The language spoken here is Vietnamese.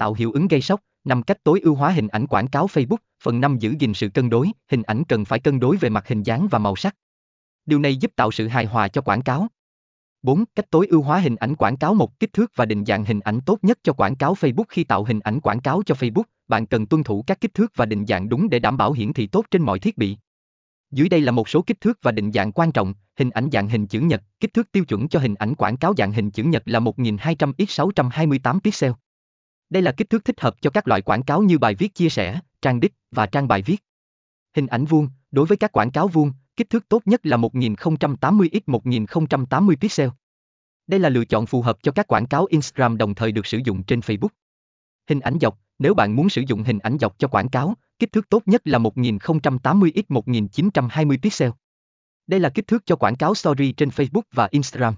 tạo hiệu ứng gây sốc, Năm cách tối ưu hóa hình ảnh quảng cáo Facebook, phần 5 giữ gìn sự cân đối, hình ảnh cần phải cân đối về mặt hình dáng và màu sắc. Điều này giúp tạo sự hài hòa cho quảng cáo. 4. Cách tối ưu hóa hình ảnh quảng cáo một kích thước và định dạng hình ảnh tốt nhất cho quảng cáo Facebook khi tạo hình ảnh quảng cáo cho Facebook, bạn cần tuân thủ các kích thước và định dạng đúng để đảm bảo hiển thị tốt trên mọi thiết bị. Dưới đây là một số kích thước và định dạng quan trọng, hình ảnh dạng hình chữ nhật, kích thước tiêu chuẩn cho hình ảnh quảng cáo dạng hình chữ nhật là 1200 x 628 pixel. Đây là kích thước thích hợp cho các loại quảng cáo như bài viết chia sẻ, trang đích và trang bài viết. Hình ảnh vuông, đối với các quảng cáo vuông, kích thước tốt nhất là 1080 x 1080 pixel. Đây là lựa chọn phù hợp cho các quảng cáo Instagram đồng thời được sử dụng trên Facebook. Hình ảnh dọc, nếu bạn muốn sử dụng hình ảnh dọc cho quảng cáo, kích thước tốt nhất là 1080 x 1920 pixel. Đây là kích thước cho quảng cáo story trên Facebook và Instagram.